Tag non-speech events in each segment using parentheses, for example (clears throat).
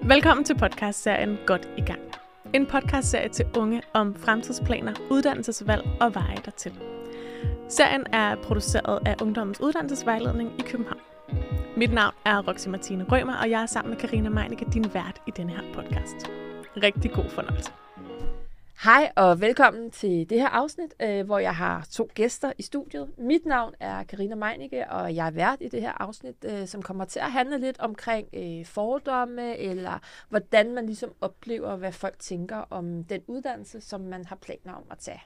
Velkommen til podcastserien Godt i gang. En podcastserie til unge om fremtidsplaner, uddannelsesvalg og veje dertil. Serien er produceret af Ungdommens Uddannelsesvejledning i København. Mit navn er Roxy Martine Rømer, og jeg er sammen med Karina Meinicke din vært i denne her podcast. Rigtig god fornøjelse. Hej og velkommen til det her afsnit, øh, hvor jeg har to gæster i studiet. Mit navn er Karina Meinicke, og jeg er vært i det her afsnit, øh, som kommer til at handle lidt omkring øh, fordomme, eller hvordan man ligesom oplever, hvad folk tænker om den uddannelse, som man har planer om at tage.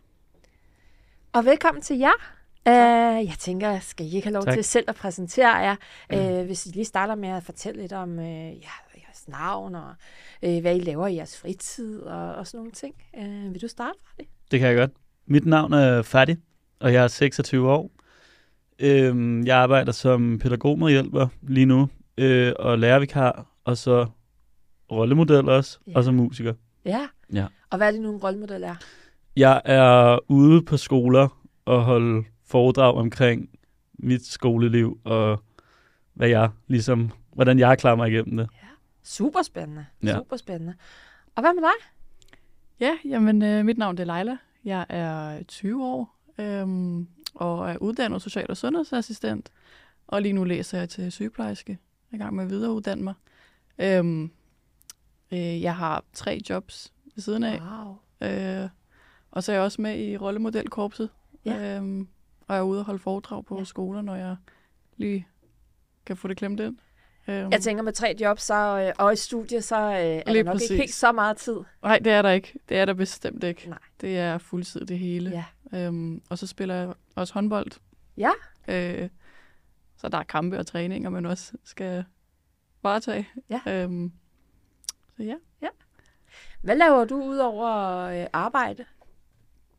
Og velkommen til jer. Uh, jeg tænker, skal I ikke have lov Tak. til selv at præsentere jer, uh, hvis I lige starter med at fortælle lidt om uh, ja, jeres navn, og uh, hvad I laver i jeres fritid, og, og sådan nogle ting. Uh, vil du starte, Freddy? Det kan jeg godt. Mit navn er Fadi, og jeg er 26 år. Øhm, jeg arbejder som pædagogmedhjælper lige nu, øh, og lærervikar, og så rollemodel også, Ja. og så musiker. Ja. Ja. Og hvad er det nu, en rollemodel er? Jeg er ude på skoler og holde foredrag omkring mit skoleliv, og hvad jeg ligesom, hvordan jeg klarer mig igennem det. Super spændende. Ja. Super spændende. Og hvad med dig? Ja, jamen øh, mit navn det er Leila. Jeg er 20 år øhm, og er uddannet social- og sundhedsassistent. Og lige nu læser jeg til sygeplejerske. Jeg er i gang med at videreuddanne mig. Øhm, øh, jeg har tre jobs ved siden af. Wow. Øh, og så er jeg også med i rollemodelkorpset. Ja. Øhm, og jeg er ude og holde foredrag på Ja. ja. skoler, når jeg lige kan få det klemt ind. Øhm, Jeg tænker med tre jobs så, øh, og i studie, så øh, er der Lige nok præcis. ikke helt så meget tid. Nej, det er der ikke. Det er der bestemt ikke. Nej. Det er fuldtid det hele. Ja. Øhm, og så spiller jeg også håndbold. Ja. Øh, så der er kampe og træninger, man også skal varetage. Ja. Øhm, så ja. Hvad laver du ud over øh, arbejde?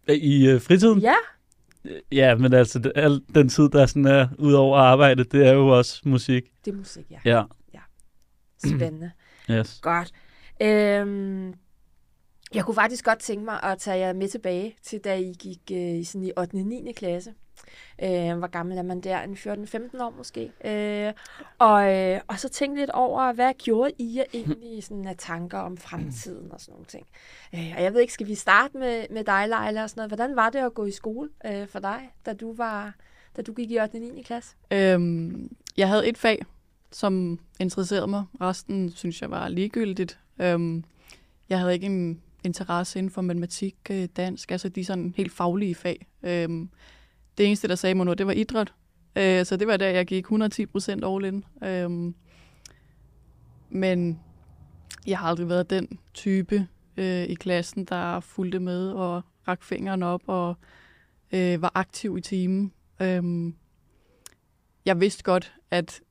I øh, fritiden? Ja. Ja, men altså, det, al den tid, der sådan er ud over arbejde, det er jo også musik. Det er musik, ja. Ja, Spændende. (clears throat) yes. Godt. Øhm, jeg kunne faktisk godt tænke mig at tage jer med tilbage til, da I gik øh, sådan i 8. og 9. klasse. Øh, hvor gammel er man der? En 14-15 år måske. Øh, og, øh, og så tænkte lidt over, hvad gjorde I egentlig sådan af tanker om fremtiden og sådan nogle ting. Øh, og jeg ved ikke, skal vi starte med, med dig, Leila, og sådan noget. Hvordan var det at gå i skole øh, for dig, da du, var, da du gik i 8. og 9. klasse? Øhm, jeg havde et fag, som interesserede mig. Resten synes jeg var ligegyldigt. Øhm, jeg havde ikke en interesse inden for matematik, øh, dansk, altså de sådan helt faglige fag. Øhm, det eneste, der sagde mig noget, det var idræt. Øh, så det var der, jeg gik 110 procent all in. Øh, men jeg har aldrig været den type øh, i klassen, der fulgte med og rakte fingeren op og øh, var aktiv i timen. Øh, jeg vidste godt, at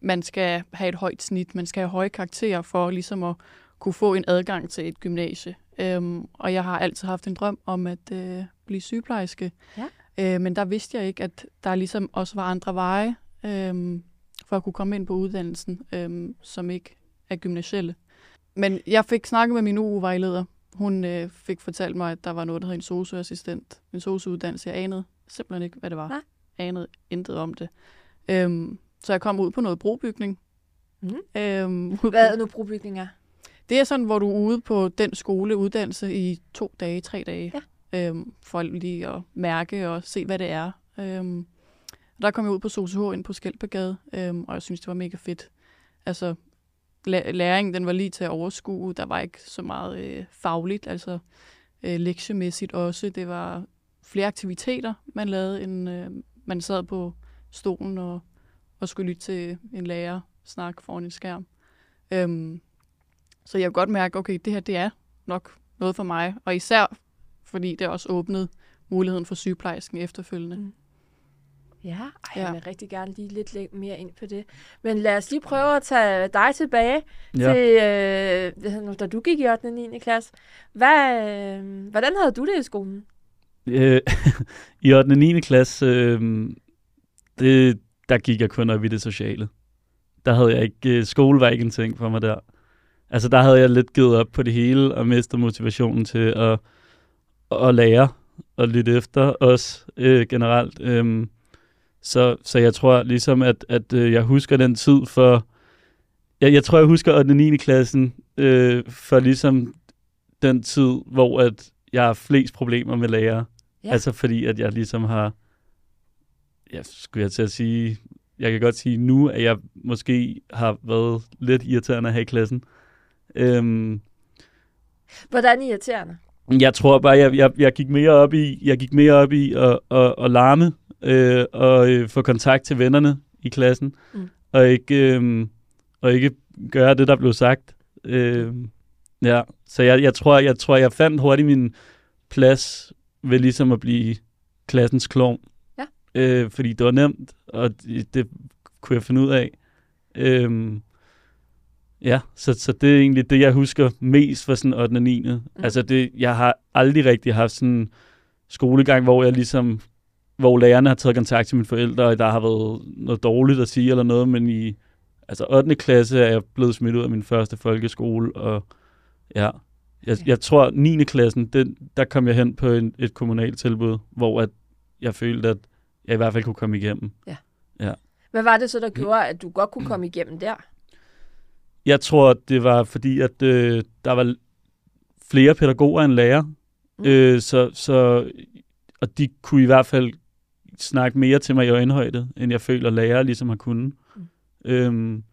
man skal have et højt snit, man skal have høje karakterer for ligesom at kunne få en adgang til et gymnasie. Øhm, og jeg har altid haft en drøm om at øh, blive sygeplejerske. Ja. Øh, men der vidste jeg ikke, at der ligesom også var andre veje øhm, for at kunne komme ind på uddannelsen, øhm, som ikke er gymnasielle. Men jeg fik snakket med min UU-vejleder. Hun øh, fik fortalt mig, at der var noget, der hed en sosu-assistent. En sosu-uddannelse. Jeg anede simpelthen ikke, hvad det var. Nej. Anede intet om det. Øhm, så jeg kom ud på noget brobygning. Mhm. Øhm, Hvad er nu brobygning er? det er sådan, hvor du er ude på den skole uddannelse i to dage, tre dage, ja øhm, for lige at mærke og se, hvad det er. Øhm, og der kom jeg ud på SOCH ind på Skelpergade, øhm, og jeg synes, det var mega fedt. Altså, læringen, den var lige til at overskue. Der var ikke så meget øh, fagligt, altså øh, lektiemæssigt også. Det var flere aktiviteter, man lavede, end øh, man sad på stolen og, og skulle lytte til en lærer snakke foran en skærm. Øhm, så jeg kunne godt mærke, okay, det her det er nok noget for mig. Og især fordi det også åbnede muligheden for sygeplejersken efterfølgende. Mm. Ja, ej, Ja. jeg vil rigtig gerne lige lidt mere ind på det. Men lad os lige prøve at tage dig tilbage Ja. til, øh, da du gik i 8. og 9. klasse. Hvad, øh, hvordan havde du det i skolen? Øh, (laughs) I 8. og 9. klasse, øh, det, der gik jeg kun op i det sociale. Der havde jeg ikke, øh, skole var ikke en ting for mig der. Altså der havde jeg lidt givet op på det hele og mistet motivationen til at, at lære og lytte efter os øh, generelt. Øhm, så, så jeg tror ligesom, at, at øh, jeg husker den tid for Jeg, jeg tror, jeg husker 8. og 9. klassen øh, for ligesom den tid, hvor at jeg har flest problemer med lærere. Ja. Altså fordi, at jeg ligesom har, ja, skulle jeg til at sige, jeg kan godt sige nu, at jeg måske har været lidt irriterende at have i klassen. Øhm, Hvordan irriterende? Jeg tror bare, jeg, jeg, jeg gik mere op i, jeg gik mere op i at, at, at larme øh, og øh, få kontakt til vennerne i klassen, Mm. og, ikke, øh, og ikke gøre det, der blev sagt. Øh, ja, så jeg, jeg, tror, jeg tror, jeg fandt hurtigt min plads ved ligesom at blive klassens klovn. Ja. Øh, fordi det var nemt, og det, det kunne jeg finde ud af. Øh, Ja, så, så det er egentlig det, jeg husker mest fra sådan 8. og 9. Mm. Altså det, jeg har aldrig rigtig haft sådan skolegang, hvor jeg ligesom, hvor lærerne har taget kontakt til mine forældre, og der har været noget dårligt at sige eller noget, men i altså 8. klasse er jeg blevet smidt ud af min første folkeskole, og ja, jeg, Okay. jeg tror 9. klassen, den, der kom jeg hen på en, et kommunalt tilbud, hvor at jeg følte, at jeg i hvert fald kunne komme igennem. Hvad var det så, der gjorde, at du godt kunne komme igennem der? Jeg tror, det var fordi, at øh, der var flere pædagoger end lærere. Mm. Øh, så, så, og de kunne i hvert fald snakke mere til mig i øjenhøjde, end jeg føler, lærere ligesom har kunnet. Mm. Øhm,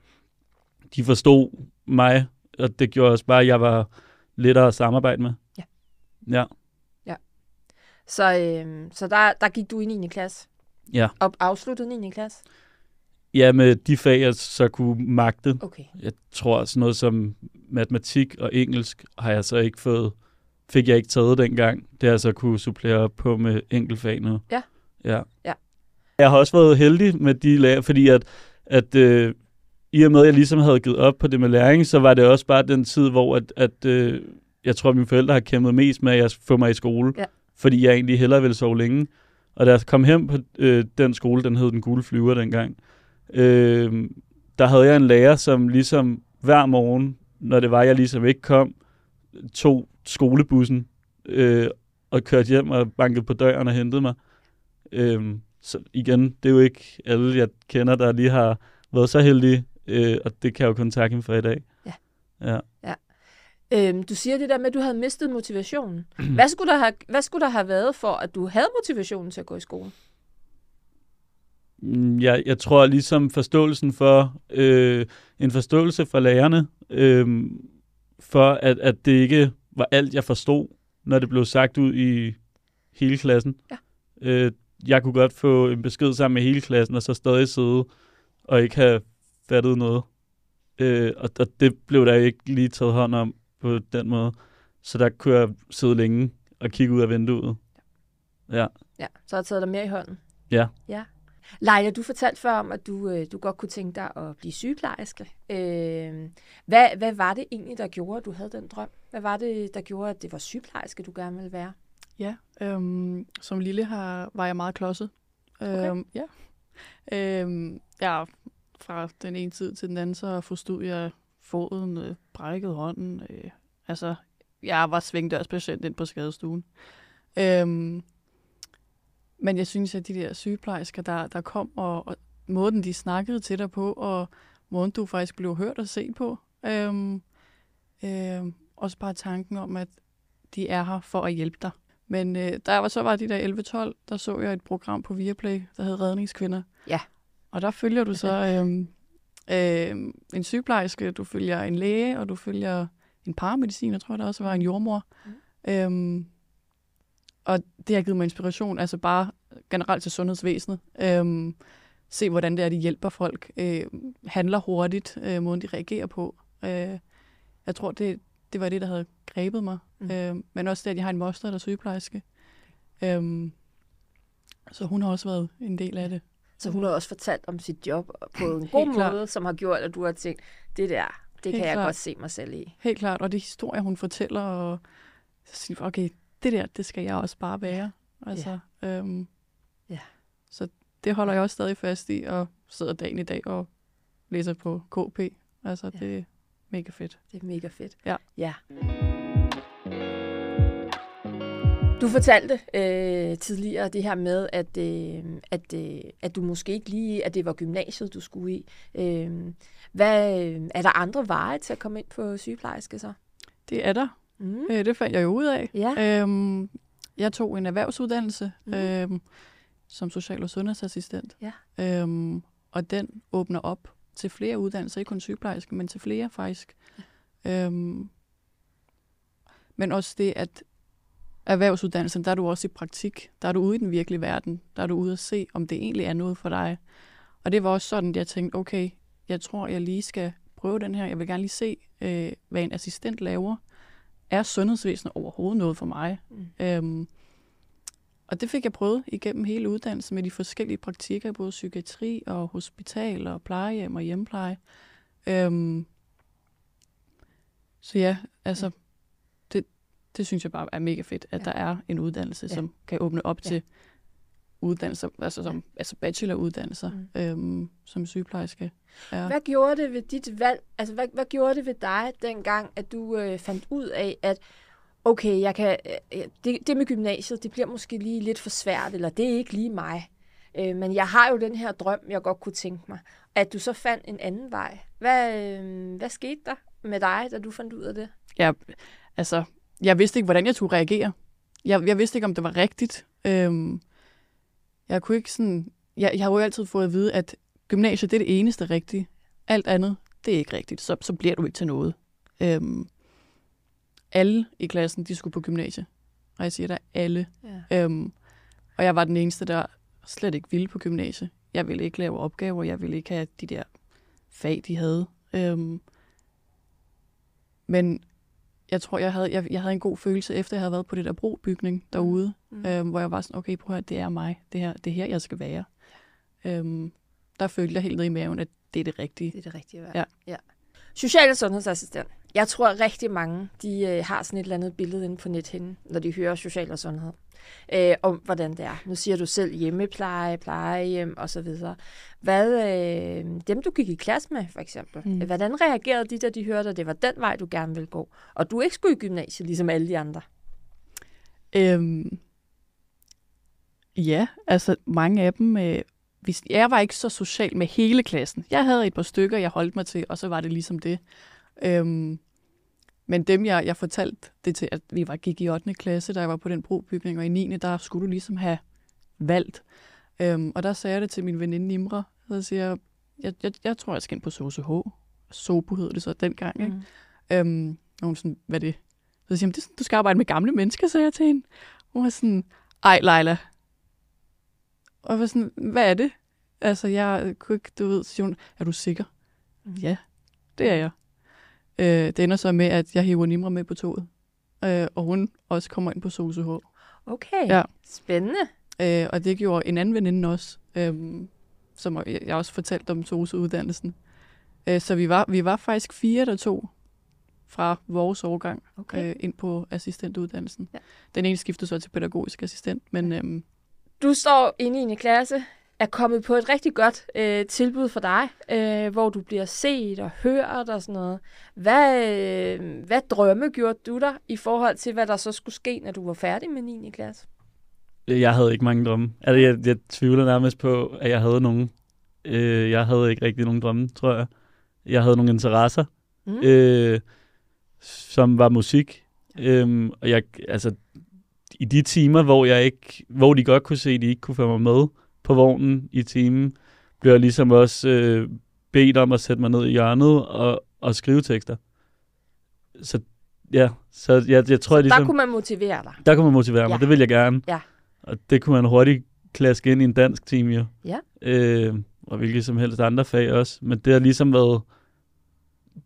de forstod mig, og det gjorde også bare, at jeg var lettere at samarbejde med. Ja. Ja. Så, øh, så der, der gik du i 9. klasse? Ja. Og afsluttede 9. klasse? Ja, med de fag, jeg så kunne magte. Okay. Jeg tror, sådan noget som matematik og engelsk har jeg så ikke fået, fik jeg ikke taget dengang. Det har jeg så kunne supplere på med enkeltfag nu. Ja. Ja. Ja. Jeg har også været heldig med de lærer, fordi at, at øh, i og med, at jeg ligesom havde givet op på det med læring, så var det også bare den tid, hvor at, at øh, jeg tror, at mine forældre har kæmpet mest med, at jeg få mig i skole. Ja. Fordi jeg egentlig hellere ville sove længe. Og da jeg kom hjem på øh, den skole, den hed Den Gule Flyver dengang, øh, der havde jeg en lærer, som ligesom hver morgen, når det var, jeg ligesom ikke kom, tog skolebussen øh, og kørte hjem og bankede på døren og hentede mig. Øh, så igen, det er jo ikke alle, jeg kender, der lige har været så heldige, øh, og det kan jeg jo kun takke hende for i dag. Ja. Ja. Øhm, du siger det der med, at du havde mistet motivationen. Hvad skulle, der have, hvad skulle der have været for, at du havde motivationen til at gå i skole? Mm, Jeg, jeg tror ligesom forståelsen for, øh, en forståelse for lærerne, øh, for at, at det ikke var alt, jeg forstod, når det blev sagt ud i hele klassen. Ja. Øh, jeg kunne godt få en besked sammen med hele klassen, og så stadig sidde og ikke have fattet noget. Øh, og, og det blev der ikke lige taget hånd om på den måde. Så der kunne jeg sidde længe og kigge ud af vinduet. Ja. Ja, så har jeg taget dig mere i hånden. Ja. ja. Leila, du fortalte før om, at du, øh, du godt kunne tænke dig at blive sygeplejerske. Øh, hvad, hvad var det egentlig, der gjorde, at du havde den drøm? Hvad var det, der gjorde, at det var sygeplejerske, du gerne ville være? Ja, øhm, som lille har, var jeg meget klodset. Øhm, ja. Øhm, ja, fra den ene tid til den anden, så forstod jeg foden, øh, brækket hånden. Øh, altså, jeg var svingdørspatient ind på skadestuen. Øhm, men jeg synes, at de der sygeplejersker, der, der kom, og, og måden, de snakkede til dig på, og måden, du faktisk blev hørt og set på. Øhm, øhm, også bare tanken om, at de er her for at hjælpe dig. Men øh, jeg var, så var de der 11-12, der så jeg et program på Viaplay, der hed Redningskvinder. Ja. Og der følger du så øhm, øhm, en sygeplejerske, du følger en læge, og du følger en paramediciner, tror jeg der også var, en jordmor. Mm. Øhm, og det har givet mig inspiration, altså bare generelt til sundhedsvæsenet. Øhm, se, hvordan det er, de hjælper folk, øh, handler hurtigt, øh, måden de reagerer på. Øh, jeg tror, det, det var det, der havde grebet mig. Mm. Øh, men også det, at jeg har en moster, der er sygeplejerske. Øhm, så hun har også været en del af det. Så hun har også fortalt om sit job på en god måde, som har gjort, at du har tænkt, det der, det Helt kan jeg klart. godt se mig selv i. Helt klart, og det historier, hun fortæller, og så siger jeg, okay, det der, det skal jeg også bare være. Altså, øhm, Ja. Så det holder jeg også stadig fast i, og sidder dagen i dag og læser på KP. Altså, Ja. det er mega fedt. Det er mega fedt. Ja. ja. Du fortalte øh, tidligere det her med, at, øh, at, øh, at du måske ikke lige, at det var gymnasiet, du skulle i. Øh, hvad, er der andre veje til at komme ind på sygeplejerske så? Det er der. Mm. Øh, det fandt jeg jo ud af. Ja. Øhm, jeg tog en erhvervsuddannelse Mm. øhm, som social- og sundhedsassistent. Ja. Øhm, og den åbner op til flere uddannelser, ikke kun sygeplejerske, men til flere faktisk. Øhm, men også det, at erhvervsuddannelsen, der er du også i praktik. Der er du ude i den virkelige verden. Der er du ude at se, om det egentlig er noget for dig. Og det var også sådan, at jeg tænkte, okay, jeg tror, jeg lige skal prøve den her. Jeg vil gerne lige se, øh, hvad en assistent laver. Er sundhedsvæsenet overhovedet noget for mig? Mm. Øhm, og det fik jeg prøvet igennem hele uddannelsen med de forskellige praktikker, både psykiatri og hospital og plejehjem og hjemmepleje. Øhm, så ja, altså, det, det synes jeg bare er mega fedt, at Ja. der er en uddannelse, ja. som kan åbne op Ja. til uddannelser, altså, som, altså bacheloruddannelser, Mm. øhm, som sygeplejerske. Ja. Hvad gjorde det ved dit valg? Altså, hvad, hvad gjorde det ved dig dengang, at du øh, fandt ud af, at okay, jeg kan, øh, det, det med gymnasiet, det bliver måske lige lidt for svært, eller det er ikke lige mig. Øh, men jeg har jo den her drøm, jeg godt kunne tænke mig. At du så fandt en anden vej. Hvad, øh, hvad skete der med dig, da du fandt ud af det? jeg, altså, jeg vidste ikke, hvordan jeg skulle reagere. Jeg, jeg vidste ikke, om det var rigtigt. Øhm, jeg kunne ikke sådan... Jeg, jeg har jo altid fået at vide, at gymnasiet det er det eneste rigtige. Alt andet, det er ikke rigtigt. Så, så bliver du ikke til noget. Øhm, alle i klassen, de skulle på gymnasiet. Og jeg siger der alle. Ja. Øhm, og jeg var den eneste, der slet ikke ville på gymnasiet. Jeg ville ikke lave opgaver. Jeg ville ikke have de der fag, de havde. Øhm, men jeg tror, jeg havde, jeg, jeg havde en god følelse, efter jeg havde været på det der brobygning derude, Mm. mm. øhm, hvor jeg var sådan, okay, prøv at høre, det er mig. Det, her, det er her, jeg skal være. Øhm, der følte jeg helt ned i maven, at det er det rigtige. Det er det rigtige valg. Ja. ja. Social- og sundhedsassistent. Jeg tror, at rigtig mange de, øh, har sådan et eller andet billede inde på nethinden, når de hører social og sundhed. Øh, om hvordan det er. Nu siger du selv hjemmepleje, plejehjem osv. Hvad, øh, dem du gik i klasse med, for eksempel. Mm. Hvordan reagerede de, da de hørte, at det var den vej, du gerne ville gå? Og du ikke skulle i gymnasiet, ligesom alle de andre. Øhm, ja, altså mange af dem... Øh, hvis, jeg var ikke så social med hele klassen. Jeg havde et par stykker, jeg holdt mig til, og så var det ligesom det. Øhm, men dem, jeg, jeg fortalte det til, at vi var, gik i 8. klasse, da jeg var på den brobygning, og i 9. der skulle du ligesom have valgt. Øhm, og der sagde jeg det til min veninde Imre, så siger jeg, jeg, jeg, jeg tror, jeg skal ind på SOCH. Sobo hed det så dengang, ikke? Mm. Øhm, og hun sådan, hvad er det? Så siger hun, det sådan, du skal arbejde med gamle mennesker, sagde jeg til hende. Hun var sådan, ej Leila. Og jeg var sådan, hvad er det? Altså, jeg kunne ikke, du ved, så siger hun, er du sikker? Mm. Ja, det er jeg. Øh, det ender så med, at jeg hiver Nimra med på toget. Øh, og hun også kommer ind på SOCH. Okay, Ja. spændende. Øh, og det gjorde en anden veninde også, øh, som jeg også fortalte om SOCH-uddannelsen. Øh, så vi var, vi var faktisk fire, der tog fra vores årgang Okay. øh, ind på assistentuddannelsen. Ja. Den ene skiftede så til pædagogisk assistent, men øhm, Du står inde i en klasse, er kommet på et rigtig godt øh, tilbud for dig, øh, hvor du bliver set og hørt og sådan noget. Hvad, øh, hvad drømme gjorde du dig i forhold til, hvad der så skulle ske, når du var færdig med 9. klasse? Jeg havde ikke mange drømme. Altså, jeg, jeg tvivler nærmest på, at jeg havde nogen. Øh, jeg havde ikke rigtig nogen drømme, tror jeg. Jeg havde nogle interesser, Mm. øh, som var musik. Øhm, og jeg, altså, i de timer, hvor jeg ikke, hvor de godt kunne se, at de ikke kunne få mig med på vognen i timen, blev jeg ligesom også øh, bedt om at sætte mig ned i hjørnet og, og skrive tekster. Så ja, så jeg, jeg tror, jeg ligesom... Der kunne man motivere dig. Der kunne man motivere mig, Ja. ja. det vil jeg gerne. Ja. Og det kunne man hurtigt klaske ind i en dansk team jo. Ja. Øh, og hvilket som helst andre fag også. Men det har ligesom været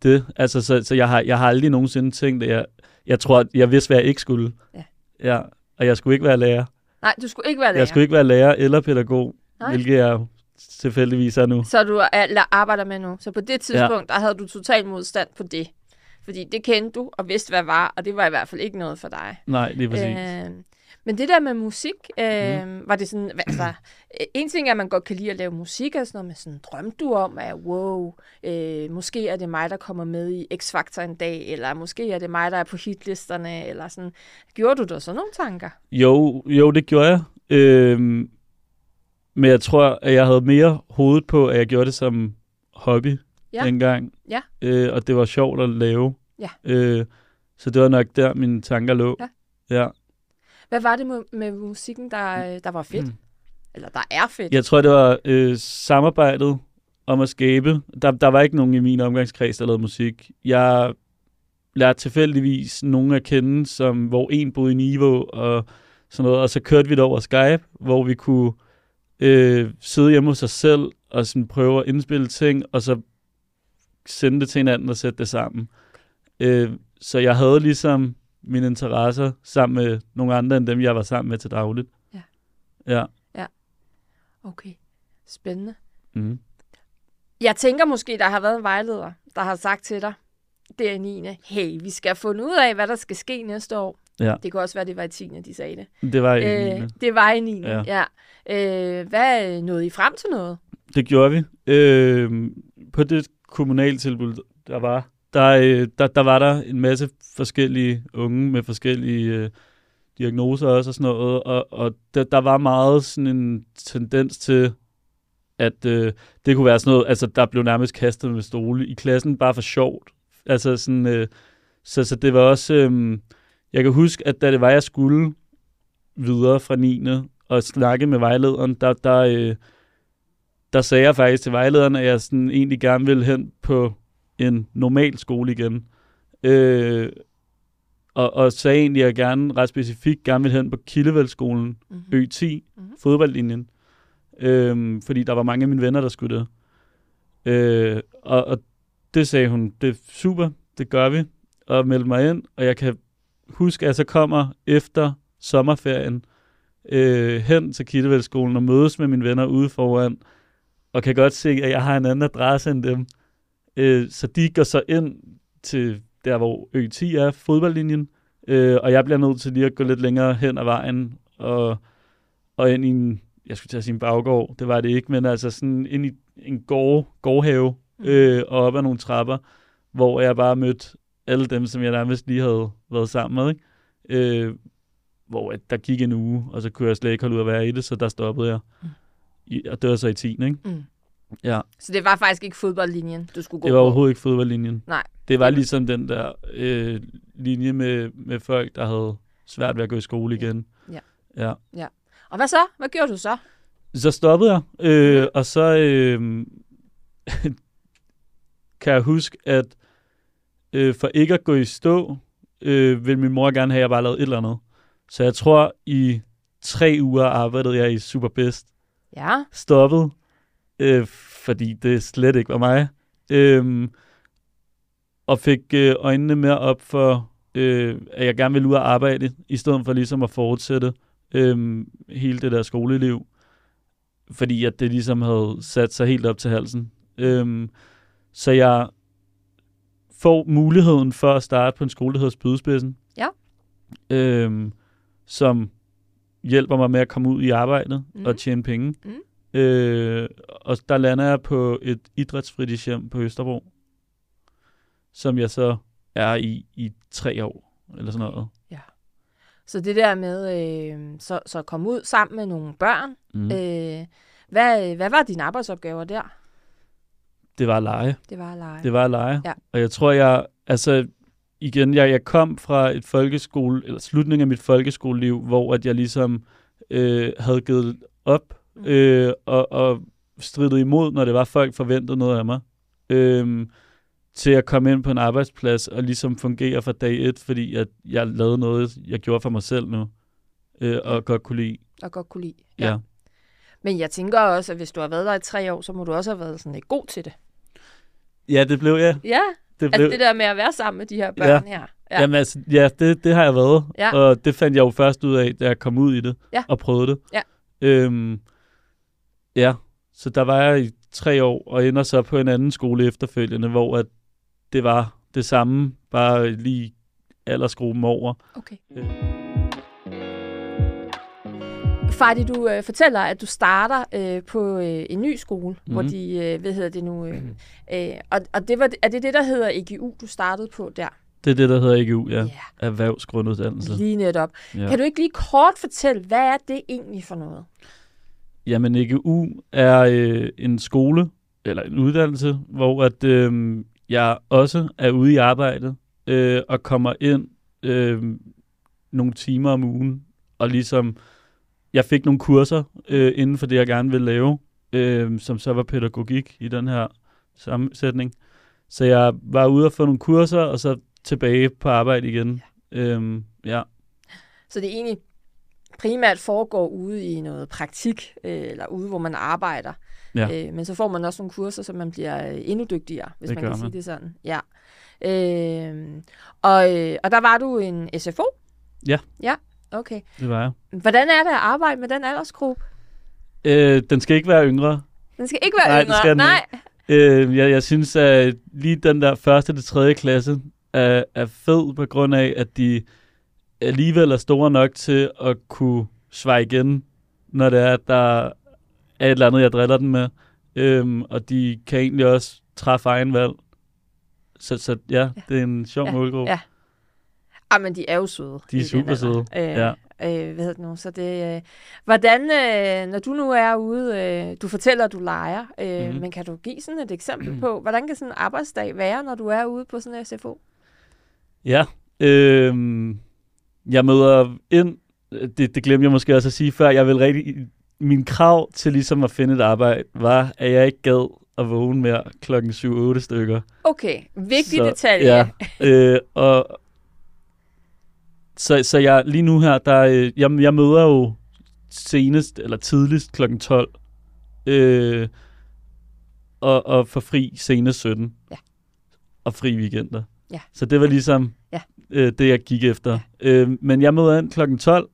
det. Altså, så, så jeg, har, jeg har aldrig nogensinde tænkt, at jeg, jeg tror, at jeg vidste, hvad jeg ikke skulle. Ja. ja. Og jeg skulle ikke være lærer. Nej, du skulle ikke være lærer. Jeg skulle ikke være lærer eller pædagog, Nej. Hvilket jeg tilfældigvis er nu. Så du er, arbejder med nu. Så på det tidspunkt, ja. der havde du total modstand på det. Fordi det kendte du og vidste, hvad var, og det var i hvert fald ikke noget for dig. Nej, lige præcis. Øh, Men det der med musik, øh, mm. var det sådan, altså, øh, en ting er, at man godt kan lide at lave musik, og sådan noget, men sådan, drømte du om, at wow, øh, måske er det mig, der kommer med i X-Factor en dag, eller måske er det mig, der er på hitlisterne, eller sådan. Gjorde du da sådan nogle tanker? Jo, jo, det gjorde jeg. Øhm, men jeg tror, at jeg havde mere hovedet på, at jeg gjorde det som hobby Ja. dengang. Ja. Øh, og det var sjovt at lave. Ja. Øh, så det var nok der, mine tanker lå. Ja. ja. Hvad var det med, med musikken, der, øh, der var fedt? Mm. Eller der er fedt? Jeg tror, det var øh, samarbejdet om at skabe. Der, der var ikke nogen i min omgangskreds, der lavede musik. Jeg lærte tilfældigvis nogen at kende, som, hvor en boede i Niveau og sådan noget, og så kørte vi det over Skype, hvor vi kunne øh, sidde hjemme hos os selv og sådan prøve at indspille ting, og så sende det til hinanden og sætte det sammen. Øh, så jeg havde ligesom mine interesser sammen med nogle andre end dem, jeg var sammen med til dagligt. Ja. Ja. Okay, spændende. Mm. Jeg tænker måske, der har været en vejleder, der har sagt til dig, det er 9. Hey, vi skal have fundet ud af, hvad der skal ske næste år. Ja. Det kunne også være, det var i 10. de sagde det. Det var i Øh, det var i 9. Ja. Ja. ja. Øh, hvad nåede I frem til noget? Det gjorde vi. Øh, på det kommunaltilbud, der var, der, øh, der, der var der en masse forskellige unge med forskellige øh, diagnoser også og sådan noget, og, og der, der var meget sådan en tendens til, at øh, det kunne være sådan noget, altså der blev nærmest kastet med stole i klassen, bare for sjovt. Altså sådan, øh, så, så det var også, øh, jeg kan huske, at da det var, jeg skulle videre fra 9. og snakke med vejlederen, der, der, øh, der sagde jeg faktisk til vejlederen, at jeg sådan egentlig gerne ville hen på en normal skole igen. Øh, og, og sagde egentlig, at jeg gerne ret specifikt gerne ville hen på Kildevældsskolen, Mm-hmm. Ø10, Mhm. mm-hmm. fodboldlinjen. Øh, fordi der var mange af mine venner, der skulle det. Øh, og, og det sagde hun, det er super, det gør vi. Og meldte mig ind, og jeg kan huske, at jeg så kommer efter sommerferien øh, hen til Kittevældsskolen og mødes med mine venner ude foran, og kan godt se, at jeg har en anden adresse end dem. Øh, så de går så ind til der, hvor Ø10 er, fodboldlinjen, øh, og jeg bliver nødt til lige at gå lidt længere hen ad vejen, og, og ind i en, jeg skulle til at sige en baggård, det var det ikke, men altså sådan ind i en gård, gårdhave, øh, og op ad nogle trapper, hvor jeg bare mødte alle dem, som jeg nærmest lige havde været sammen med, ikke? Øh, hvor at der gik en uge, og så kunne jeg slet ikke holde ud at være i det, så der stoppede jeg. Mm. I, og det var så i 10. Ikke? Mm. Ja, Så det var faktisk ikke fodboldlinjen, du skulle gå det var på? overhovedet ikke fodboldlinjen. Nej. Det var ligesom den der øh, linje med, med folk, der havde svært ved at gå i skole igen. Ja. ja. Og hvad så? Hvad gjorde du så? Så stoppede jeg, øh, og så øh, (laughs) kan jeg huske, at øh, for ikke at gå i stå, øh, ville min mor gerne have, at jeg bare lavede et eller andet. Så jeg tror, i tre uger arbejdede jeg i Superbest. Ja. Stoppet, øh, fordi det slet ikke var mig. Øh, og fik øh, øjnene mere op for, øh, at jeg gerne ville ud og arbejde, i stedet for ligesom at fortsætte øh, hele det der skoleliv fordi at det ligesom havde sat sig helt op til halsen. Øhm, så jeg får muligheden for at starte på en skole, der hedder Spydespidsen. Ja. Øhm, som hjælper mig med at komme ud i arbejdet mm. og tjene penge. Mm. Øh, og der lander jeg på et idrætsfritidshjem på Østerbro, som jeg så er i i tre år, eller sådan noget. Så det der med øh, så, så at komme ud sammen med nogle børn. Mm. Øh, hvad, hvad var dine arbejdsopgaver der? Det var at lege. Det var at lege. Det var at lege. Ja. Og jeg tror, jeg, altså igen, jeg, jeg kom fra et folkeskole, eller slutningen af mit folkeskoleliv, hvor at jeg ligesom øh, havde givet op. øh, og, og stridet imod, når det var, folk forventede noget af mig. Øh, til at komme ind på en arbejdsplads og ligesom fungere fra dag et, fordi at jeg lavede noget, jeg gjorde for mig selv nu, øh, og godt kunne lide. Og godt kunne lide. Ja. ja. Men jeg tænker også, at hvis du har været der i tre år, så må du også have været sådan lidt god til det. Ja, det blev jeg. Ja, Det altså blev, det der med at være sammen med de her børn her. Ja. Jamen altså, ja, det, det har jeg været. Ja. Og det fandt jeg jo først ud af, da jeg kom ud i det Ja. og prøvede det. Ja. Øhm, ja, så der var jeg i tre år, og ender så på en anden skole efterfølgende, hvor at det var det samme, bare lige aldersgruppen over. Okay. Fardi, du øh, fortæller, at du starter øh, på øh, en ny skole, mm. hvor Mhm. de, øh, hvad hedder det nu, øh, øh, og, og det var, er det det, der hedder EGU, du startede på der? Det er det, der hedder EGU, ja. Ja. Erhvervsgrunduddannelse. Lige netop. Ja. Kan du ikke lige kort fortælle, hvad er det egentlig for noget? Jamen, EGU er øh, en skole, eller en uddannelse, hvor at, øh, jeg også er ude i arbejdet øh, og kommer ind øh, nogle timer om ugen, og ligesom, jeg fik nogle kurser øh, inden for det, jeg gerne ville lave, øh, som så var pædagogik i den her sammensætning. Så jeg var ude og få nogle kurser, og så tilbage på arbejde igen. Øh, ja. Så det er egentlig primært foregår ude i noget praktik, øh, eller ude, hvor man arbejder. Ja. Øh, men så får man også nogle kurser, så man bliver øh, endnu dygtigere, hvis Det man kan gør sige man. det sådan. Ja. Øh, og, og der var du en SFO? Ja. Ja, okay. Det var jeg. Hvordan er det at arbejde med den aldersgruppe? Øh, den skal ikke være yngre. Den skal ikke være Nej, yngre. skal den Nej. Øh, jeg, jeg synes, at lige den der første til tredje klasse er, er fed på grund af, at de alligevel er store nok til at kunne svare igen, når det er, at der er et eller andet, jeg driller den med. Øhm, og de kan egentlig også træffe egen valg. Så, så ja, Ja. det er en sjov Ja. målgruppe. Ja. Ah, men de er jo søde. De er super søde, Øh, ja. øh, hvad hedder det nu? Så det, øh, hvordan, øh, når du nu er ude, øh, du fortæller, at du leger, øh, Mhm. men kan du give sådan et eksempel (clears throat) på, hvordan kan sådan en arbejdsdag være, når du er ude på sådan en SFO? Ja, øh, jeg møder ind, det, det glemte jeg måske også at sige før, jeg vil rigtig, min krav til ligesom at finde et arbejde, var, at jeg ikke gad at vågne mere klokken 7-8 stykker. Okay, vigtig Så, detalje. Ja, (laughs) øh, og så, så jeg lige nu her, der, øh, jeg, jeg møder jo senest, eller tidligst klokken 12, øh, og, og får fri senest 17. Ja. Og fri weekender. Ja. Så det var ligesom Ja. øh, det, jeg gik efter. Øh, men jeg møder ind klokken 12,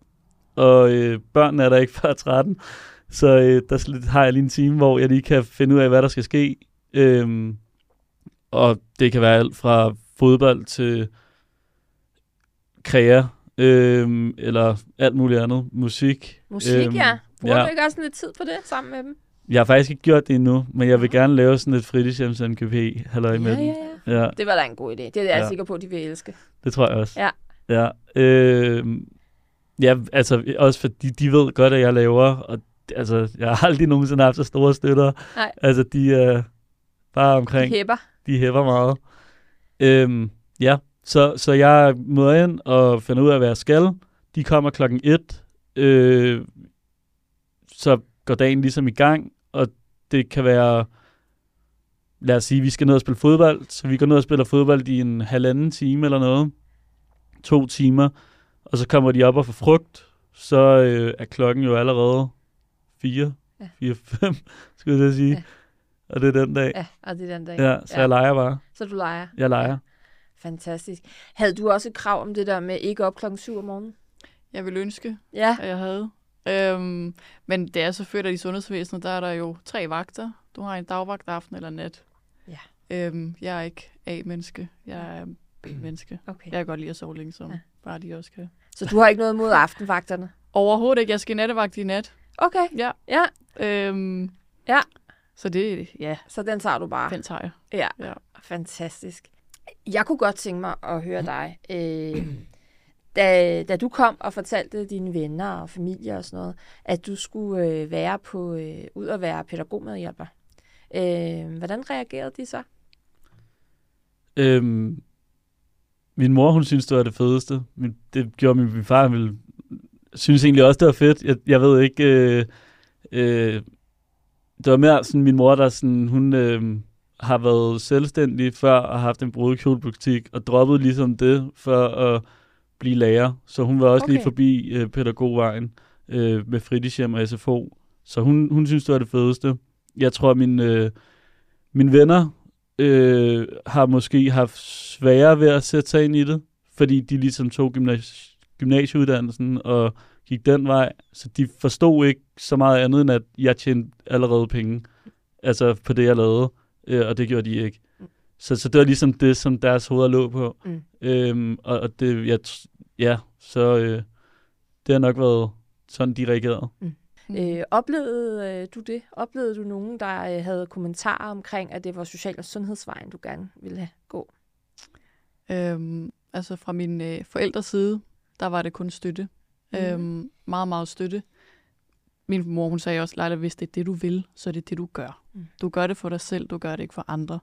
og øh, børnene er der ikke (laughs) før 13. Så øh, der har jeg lige en time, hvor jeg lige kan finde ud af, hvad der skal ske. Øhm, og det kan være alt fra fodbold til krea, øhm, eller alt muligt andet. Musik. Musik, ja. Bruger ja. du ikke også lidt tid på det sammen med dem? Jeg har faktisk ikke gjort det endnu, men jeg vil gerne lave sådan et fritidshjems NKP, halløj med ja, den. ja, ja. Ja, Det var da en god idé. Det er jeg Ja. sikker på, at de vil elske. det tror jeg også. Ja. Ja, øh, ja altså også fordi de ved godt, at jeg laver, og altså, jeg har aldrig nogensinde haft så store støtter. Nej. Altså, de er bare De omkring, hæpper. de hæver meget. Øhm, ja, så, så jeg møder ind og finder ud af, hvad jeg skal. De kommer klokken 1, øh, så går dagen ligesom i gang, og det kan være, lad os sige, vi skal ned og spille fodbold, så vi går ned og spiller fodbold i en halvanden time eller noget, to timer, og så kommer de op og får frugt, så øh, er klokken jo allerede 4, Ja. 4, 5, skulle jeg til at sige. Ja. Og det er den dag. Ja, og det er den dag. Ja, så ja. jeg leger bare. Så du leger. Jeg leger. Fantastisk. Havde du også et krav om det der med ikke op klokken 7 om morgenen? Jeg vil ønske, Ja. at jeg havde. Øhm, men det er selvfølgelig, at i sundhedsvæsenet, der er der jo tre vagter. Du har en dagvagt, aften eller nat. Ja. Øhm, jeg er ikke A-menneske. Jeg er B-menneske. (clears throat) Okay. Jeg kan godt lide at sove længe, som Ja. bare de også kan. Så du har ikke noget mod aftenvagterne? (laughs) Overhovedet ikke. Jeg skal nattevagt i nat. Okay. Ja. Ja, Øhm, Ja. Så det, ja, så den tager du bare. den tager jeg. Ja, Ja. fantastisk. Jeg kunne godt tænke mig at høre (clears throat) dig. Øh, da, da du kom og fortalte dine venner og familie og sådan noget, at du skulle øh, være på øh, ud og være pædagogmedhjælper. Øh, hvordan reagerede de så? Øhm, min mor, hun synes, det var det fedeste. Men det gjorde min, min far, ville, synes egentlig også, det var fedt. Jeg, jeg ved ikke... Øh, øh, det var mere sådan min mor, der sådan, hun øh, har været selvstændig før og har haft en brudekjolebutik og droppet ligesom det for at blive lærer. Så hun var også okay. lige forbi øh, pædagogvejen øh, med fritidshjem og SFO. Så hun, hun synes, det var det fedeste. Jeg tror, min, øh, mine venner øh, har måske haft sværere ved at sætte sig ind i det, fordi de ligesom tog gymnasi- gymnasieuddannelsen og gik den vej, så de forstod ikke så meget andet, end at jeg tjente allerede penge, altså på det, jeg lavede, øh, og det gjorde de ikke. Så, så det var ligesom det, som deres hoveder lå på. Mm. Øhm, og, og det, jeg, ja, så øh, det har nok været sådan de reagerede. Mm. Øh, oplevede øh, du det? Oplevede du nogen, der øh, havde kommentarer omkring, at det var social- og sundhedsvejen, du gerne ville gå? Øhm, altså fra min øh, forældres side, der var det kun støtte. Mm. Øhm, meget, meget støtte. Min mor, hun sagde også, Leila, hvis det er det, du vil, så er det det, du gør. Mm. Mm. Du gør det for dig selv, du gør det ikke for andre.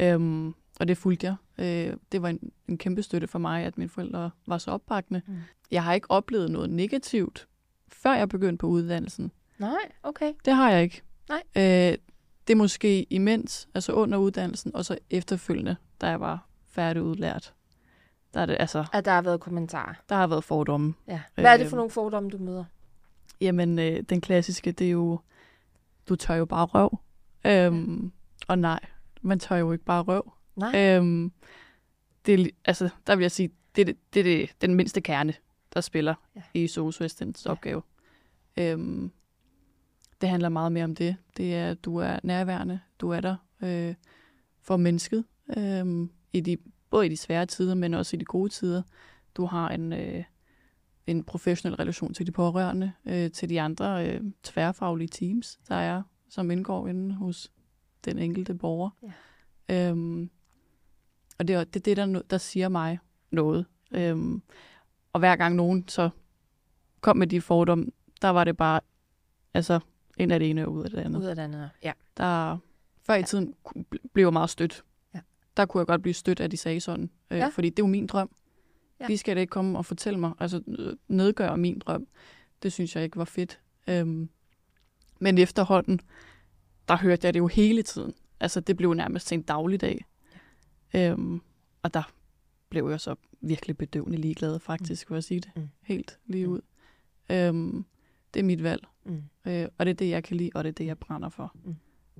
Øhm, og det fulgte jeg. Øh, det var en, en kæmpe støtte for mig, at mine forældre var så opbakkende. Mm. Mm. Jeg har ikke oplevet noget negativt, før jeg begyndte på uddannelsen. Nej, okay. Det har jeg ikke. Nej. Øh, det er måske imens, altså under uddannelsen, og så efterfølgende, da jeg var færdigudlært. Der er det, altså, At der har været kommentarer. der har været fordomme. Ja. Hvad er det for Øhm. nogle fordomme, du møder? Jamen, øh, den klassiske, det er jo, du tør jo bare røv. Øhm, ja. Og nej, man tør jo ikke bare røv. Nej. Øhm, det altså, der vil jeg sige, det er, det, det, er det, den mindste kerne, der spiller Ja. i SOSU-assistentens Ja. ja. opgave. Øhm, det handler meget mere om det. Det er, at du er nærværende, du er der øh, for mennesket, øh, i de, både i de svære tider, men også i de gode tider. Du har en, øh, en professionel relation til de pårørende, øh, til de andre øh, tværfaglige teams, der er, som indgår inde hos den enkelte borger. Ja. Øhm, og det er det, er der, der siger mig noget. Øhm, og hver gang nogen så kom med de fordomme, der var det bare, altså, ind af det ene og ud af det andet. Ud af det andet. Ja. Der, før i tiden ku- bl- blev jeg meget stødt. Ja. Der kunne jeg godt blive stødt, at de sagde sådan. Øh, Ja. Fordi det er jo min drøm. Ja. Ja. De skal da ikke komme og fortælle mig, altså nedgøre min drøm. Det synes jeg ikke var fedt. Øhm, men efterhånden, der hørte jeg det jo hele tiden. Altså det blev nærmest til en dagligdag. Ja. Øhm, og der blev jeg så virkelig bedøvende ligeglad, faktisk, for at sige det. Mm. Helt lige Mm. ud. Øhm, det er mit valg. Mm. Øh, og det er det, jeg kan lide, og det er det, jeg brænder for. Mm.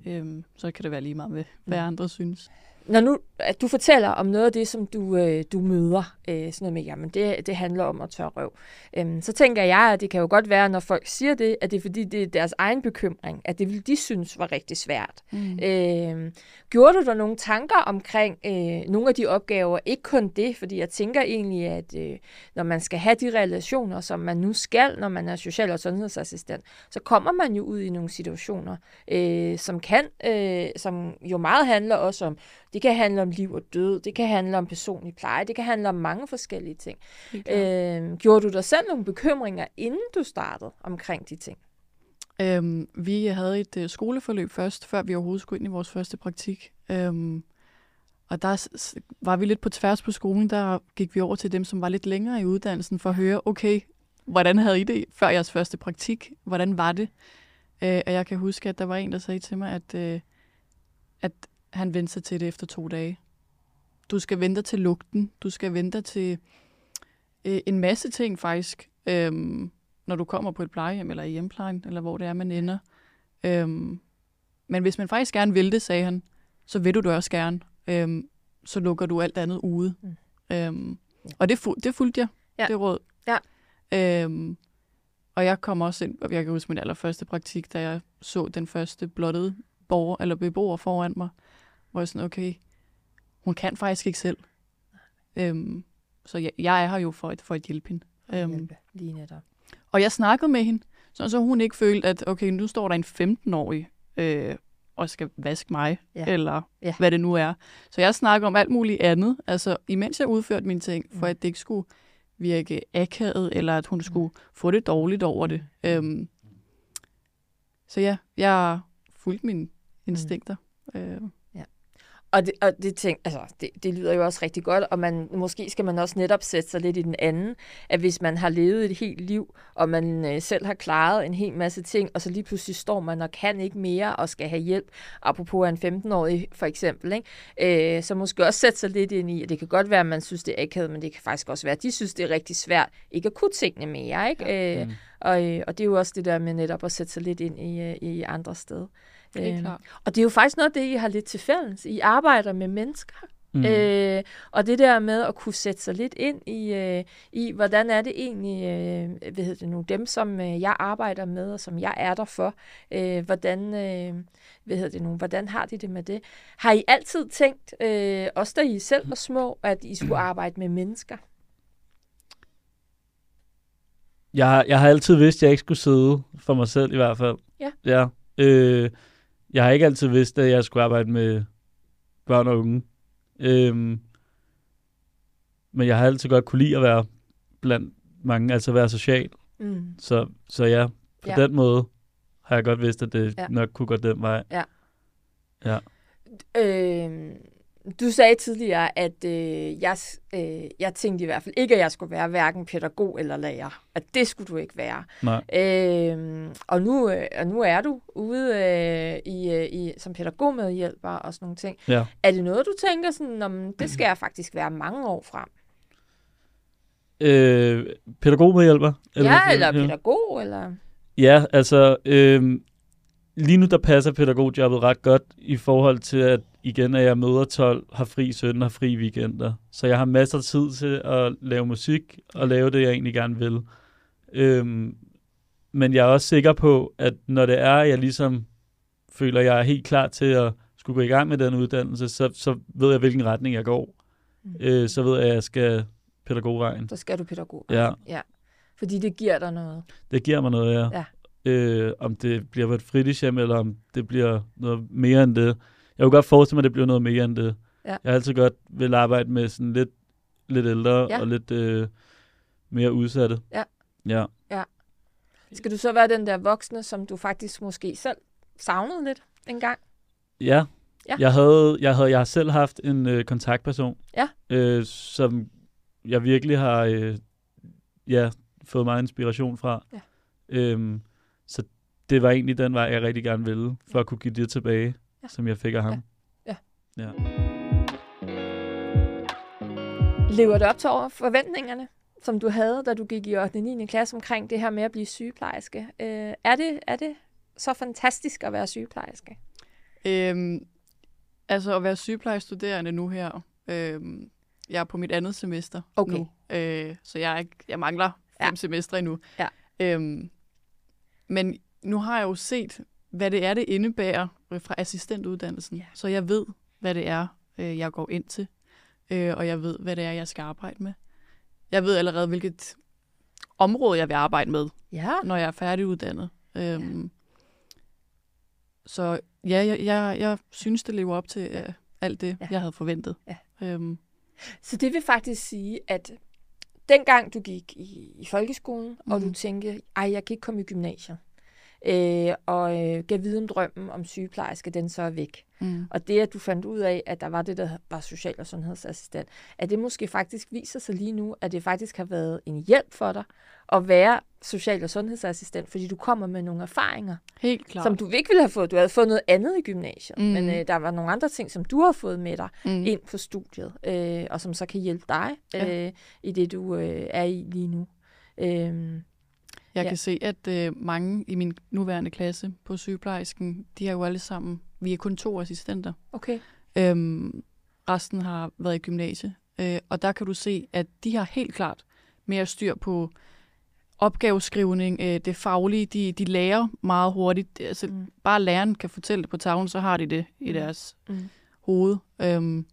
Øhm, så kan det være lige meget med, hvad Mm. andre synes. Når nu at du fortæller om noget af det, som du, øh, du møder, øh, sådan noget med, jamen det, det handler om at tørre røv, øhm, så tænker jeg, at det kan jo godt være, når folk siger det, at det er fordi, det er deres egen bekymring, at det vil de synes var rigtig svært. Mm. Øh, gjorde du der nogle tanker omkring øh, nogle af de opgaver? Ikke kun det, fordi jeg tænker egentlig, at øh, når man skal have de relationer, som man nu skal, når man er social- og sundhedsassistent, så kommer man jo ud i nogle situationer, øh, som kan, øh, som jo meget handler også om, det kan handle om liv og død, det kan handle om personlig pleje, det kan handle om mange forskellige ting. Øh, gjorde du dig selv nogle bekymringer, inden du startede omkring de ting? Øhm, vi havde et øh, skoleforløb først, før vi overhovedet skulle ind i vores første praktik. Øhm, og der var vi lidt på tværs på skolen, der gik vi over til dem, som var lidt længere i uddannelsen, for at høre, okay, hvordan havde I det før jeres første praktik? Hvordan var det? Øh, og jeg kan huske, at der var en, der sagde til mig, at, øh, at han vendte sig til det efter to dage. Du skal vente til lugten. Du skal vente til øh, en masse ting faktisk. Øhm, når du kommer på et plejehjem eller i hjemplejen, eller hvor det er, man ender. Øhm, men hvis man faktisk gerne vil det, sagde han, så vil du det også gerne. Øhm, så lukker du alt andet ude. Mm. Øhm, og det, fu- det fulgte jeg, Ja. det råd. Ja. Øhm, og jeg kom også ind, og jeg kan huske min allerførste praktik, da jeg så den første blottede borger, eller beboer foran mig, hvor jeg sådan, okay, hun kan faktisk ikke selv. Øhm, så jeg, jeg er her jo for at, for at hjælpe hende. Øhm, Hjælpe, lige netop. og jeg snakkede med hende, så, så hun ikke følte, at okay, nu står der en 15-årig øh, og skal vaske mig, Ja. eller Ja. hvad det nu er. Så jeg snakker om alt muligt andet, altså imens jeg udførte mine ting, for Mm. at det ikke skulle virke akavet, eller at hun skulle få det dårligt over det. Øhm, så ja, jeg fulgte mine instinkter. Øh, Og det, og det, tænk, altså, det, det lyder jo også rigtig godt, og man, måske skal man også netop sætte sig lidt i den anden, at hvis man har levet et helt liv, og man øh, selv har klaret en hel masse ting, og så lige pludselig står man og kan ikke mere, og skal have hjælp, apropos en 15-årig for eksempel, ikke? Øh, så måske også sætte sig lidt ind i, at det kan godt være, at man synes, det er akavet, men det kan faktisk også være, at de synes, det er rigtig svært ikke at kunne tingene mere, ikke? Ja. Øh, Mm. og, øh, og det er jo også det der med netop at sætte sig lidt ind i, øh, i andre steder. Øhm, klart. Og det er jo faktisk noget af det, I har lidt til fælles. I arbejder med mennesker. Mm. Øh, og det der med at kunne sætte sig lidt ind i, øh, i hvordan er det egentlig, øh, hvad hedder det nu, dem som øh, jeg arbejder med, og som jeg er der for, øh, hvordan, øh, hvad hedder det nu, hvordan har de det med det? Har I altid tænkt, øh, også da I selv var små, at I skulle (clears throat) arbejde med mennesker? Jeg, har- jeg har altid vidst, at jeg ikke skulle sidde for mig selv i hvert fald. Ja. ja. Øh, jeg har ikke altid vidst, at jeg skulle arbejde med børn og unge. Øhm, men jeg har altid godt kunne lide at være blandt mange, altså være social. Mm. Så, så ja, på Ja. ja. den måde har jeg godt vidst, at det Ja. ja. nok kunne gå den vej. Øh, du sagde tidligere, at øh, jeg, øh, jeg tænkte i hvert fald ikke, at jeg skulle være hverken pædagog eller lærer. At det skulle du ikke være. Nej. Øh, og, nu, øh, og nu er du ude øh, i, øh, i, som pædagogmedhjælper og sådan nogle ting. Ja. Er det noget, du tænker sådan, om det skal jeg faktisk være mange år frem? Øh, pædagogmedhjælper? ja, hvad- eller pædagog, eller... Ja, altså, øh, lige nu der passer pædagogjobbet ret godt i forhold til, at igen er jeg møder 12, har fri søndag, har fri weekender. Så jeg har masser af tid til at lave musik og lave det, jeg egentlig gerne vil. Øhm, men jeg er også sikker på, at når det er, jeg ligesom føler, jeg er helt klar til at skulle gå i gang med den uddannelse, så, så ved jeg, hvilken retning jeg går. Mm. Øh, så ved jeg, at jeg skal pædagogvejen. Så skal du pædagog. Ja. ja. Fordi det giver dig noget. Det giver mig noget, ja. Ja. Øh, om det bliver et fritidshjem, eller om det bliver noget mere end det. Jeg kunne godt forestille mig, at det bliver noget mere end det. Ja. Jeg har altid godt vil arbejde med sådan lidt, lidt ældre Ja. og lidt øh, mere udsatte. Ja. Ja. Skal du så være den der voksne, som du faktisk måske selv savnede lidt engang? Ja. Ja. Jeg, havde, jeg, havde, jeg har selv haft en øh, kontaktperson, Ja. øh, som jeg virkelig har øh, ja, fået meget inspiration fra. Ja. Øhm, så det var egentlig den vej, jeg rigtig gerne ville, for at kunne give det tilbage, Ja. som jeg fik af ham. Ja. ja. Lever det op til over forventningerne, som du havde, da du gik i 8. og 9. klasse omkring det her med at blive sygeplejerske? Øh, er, det, er det så fantastisk at være sygeplejerske? Øhm, altså at være sygeplejestuderende nu her. Øhm, jeg er på mit andet semester Okay. nu. Øh, så jeg, er ikke, jeg mangler fem Ja. ja. semestre endnu. Ja. Øhm, men nu har jeg jo set, hvad det er, det indebærer øh, fra assistentuddannelsen. Ja. Så jeg ved, hvad det er, øh, jeg går ind til. Øh, og jeg ved, hvad det er, jeg skal arbejde med. Jeg ved allerede, hvilket område, jeg vil arbejde med Ja. når jeg er færdiguddannet. Øhm, Så ja, jeg, jeg, jeg synes, det lever op til uh, alt det, Ja. ja. jeg havde forventet. Ja. Øhm, Så det vil faktisk sige, at dengang du gik i, i folkeskolen, mm. og du Mhm. tænkte, ej, jeg kan ikke komme i gymnasiet, øh, og øh, gav vide om drømmen om sygeplejerske, den så er væk. mm. Og det, at du fandt ud af, at der var det, der var social- og sundhedsassistent, at det måske faktisk viser sig lige nu, at det faktisk har været en hjælp for dig at være social- og sundhedsassistent, fordi du kommer med nogle erfaringer, Helt klart. som du ikke ville have fået. Du havde fået noget andet i gymnasiet, mm. Men øh, der var nogle andre ting, som du har fået med dig mm. ind på studiet, øh, og som så kan hjælpe dig Ja. øh, i det, du øh, er i lige nu. Øh, Jeg Ja. kan se, at øh, mange i min nuværende klasse på sygeplejersken, de er jo alle sammen, vi er kun to assistenter. okay. Øhm, resten har været i gymnasie. Øh, og der kan du se, at de har helt klart mere styr på opgaveskrivning, øh, det faglige, de, de lærer meget hurtigt. Altså, Mm. Bare læreren kan fortælle det på tavlen, så har de det i Mm. deres Mm. hoved. Øhm,